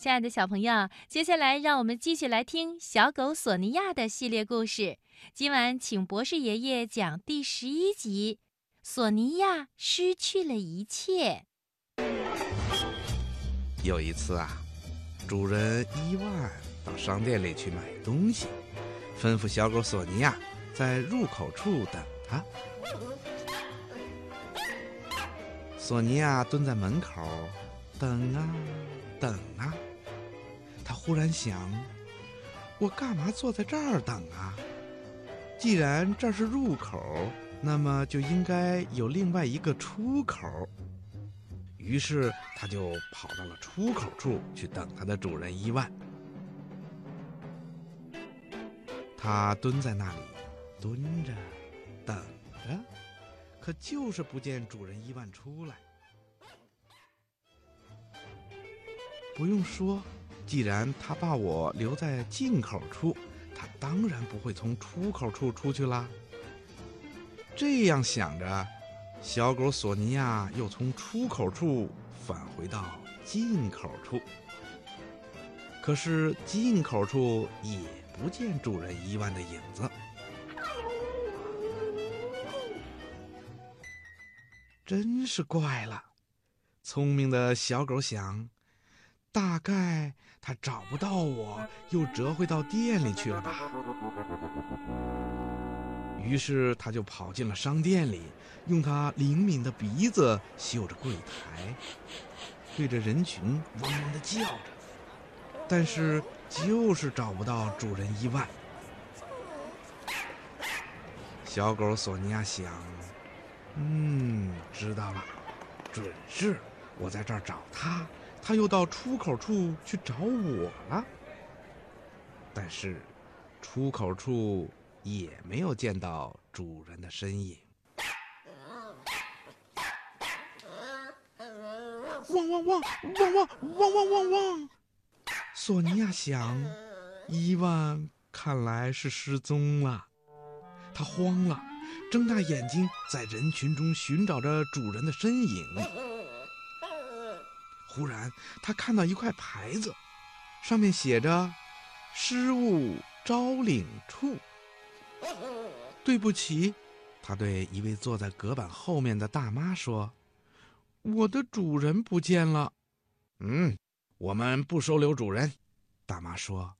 亲爱的小朋友，接下来让我们继续来听小狗索尼娅的系列故事。今晚请博士爷爷讲第十一集：索尼娅失去了一切。有一次啊，主人伊万到商店里去买东西，吩咐小狗索尼娅在入口处等他。索尼娅蹲在门口，等啊等啊。他忽然想：我干嘛坐在这儿等啊？既然这是入口，那么就应该有另外一个出口。于是他就跑到了出口处去等他的主人伊万。他蹲在那里，蹲着，等着，可就是不见主人伊万出来。不用说。既然他把我留在进口处，他当然不会从出口处出去啦。这样想着，小狗索尼娅又从出口处返回到进口处。可是进口处也不见主人伊万的影子。真是怪了，聪明的小狗想。大概他找不到我，又折回到店里去了吧。于是他就跑进了商店里，用他灵敏的鼻子嗅着柜台，对着人群嗡嗡的叫着，但是就是找不到主人伊万。小狗索尼娅想：“嗯，知道了，准是我在这儿找他。”他又到出口处去找我了，但是出口处也没有见到主人的身影。汪汪汪汪汪汪汪汪汪！索尼娅想，伊万看来是失踪了。他慌了，睁大眼睛在人群中寻找着主人的身影。忽然，他看到一块牌子，上面写着“失物招领处”。对不起，他对一位坐在隔板后面的大妈说：“我的主人不见了。”“嗯，我们不收留主人。”大妈说：“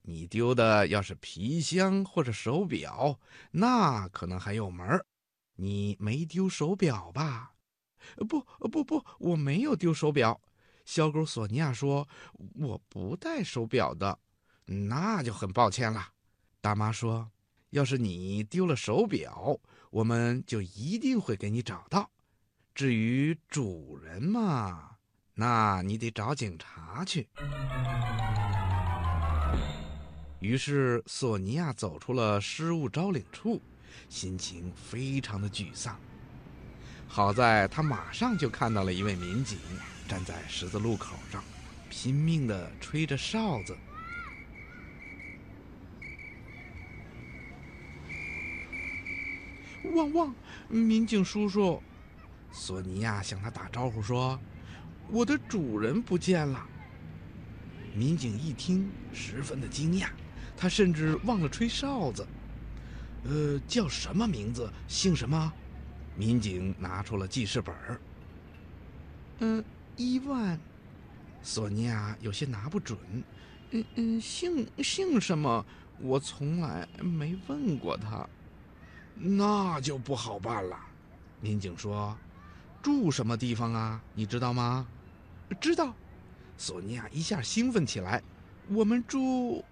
你丢的要是皮箱或者手表，那可能还有门儿。你没丢手表吧？”“不，不，不，我没有丢手表。”小狗索尼娅说：“我不戴手表的，那就很抱歉了。”大妈说：“要是你丢了手表，我们就一定会给你找到。至于主人嘛，那你得找警察去。”于是索尼娅走出了失物招领处，心情非常的沮丧。好在她马上就看到了一位民警。站在十字路口上，拼命地吹着哨子。汪汪！民警叔叔，索尼娅向他打招呼说：“我的主人不见了。”民警一听，十分的惊讶，他甚至忘了吹哨子。呃，叫什么名字？姓什么？民警拿出了记事本。嗯。伊万，索尼娅有些拿不准。嗯嗯，姓姓什么？我从来没问过他。那就不好办了。民警说：“住什么地方啊？你知道吗？”知道。索尼娅一下兴奋起来。我们住……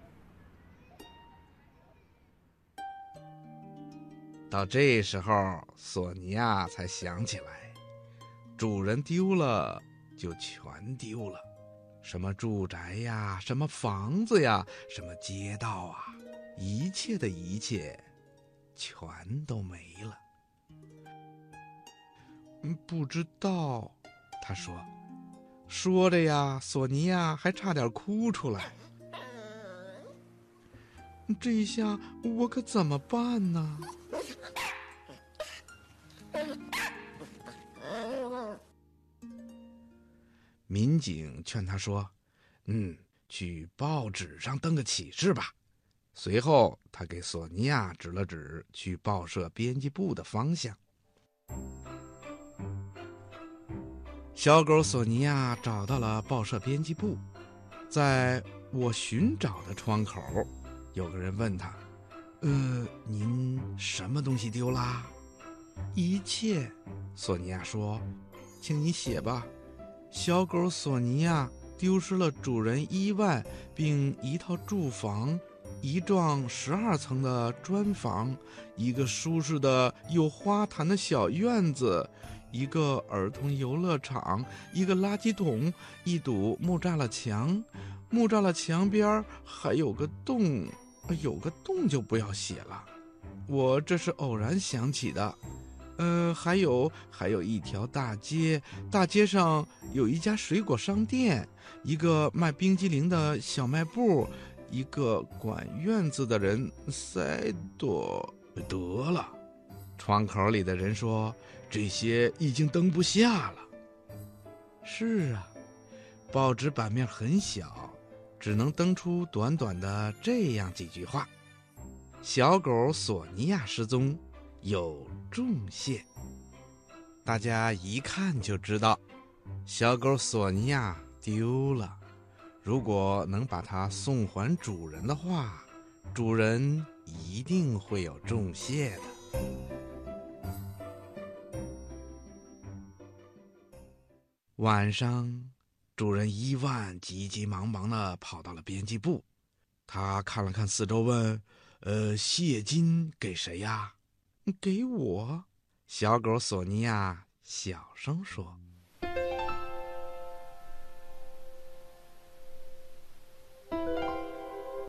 到这时候，索尼娅才想起来，主人丢了。就全丢了，什么住宅呀，什么房子呀，什么街道啊，一切的一切，全都没了。嗯，不知道，他说，说着呀，索尼娅还差点哭出来。这下我可怎么办呢？民警劝他说：“嗯，去报纸上登个启事吧。”随后，他给索尼娅指了指去报社编辑部的方向。小狗索尼娅找到了报社编辑部，在我寻找的窗口，有个人问他：“呃，您什么东西丢啦？”“一切。”索尼娅说，“请你写吧。”小狗索尼娅丢失了主人伊万，并一套住房，一幢十二层的砖房，一个舒适的有花坛的小院子。一个儿童游乐场，一个垃圾桶，一堵木栅栏墙，木栅栏墙边还有个洞，有个洞就不要写了。我这是偶然想起的。呃，还有还有一条大街，大街上有一家水果商店，一个卖冰激凌的小卖部，一个管院子的人塞多得了。窗口里的人说。这些已经登不下了。是啊，报纸版面很小，只能登出短短的这样几句话：“小狗索尼娅失踪，有重谢。”大家一看就知道，小狗索尼娅丢了。如果能把它送还主人的话，主人一定会有重谢的。晚上，主人伊万急急忙忙的跑到了编辑部。他看了看四周，问：“呃，谢金给谁呀？”“给我。”小狗索尼娅小声说。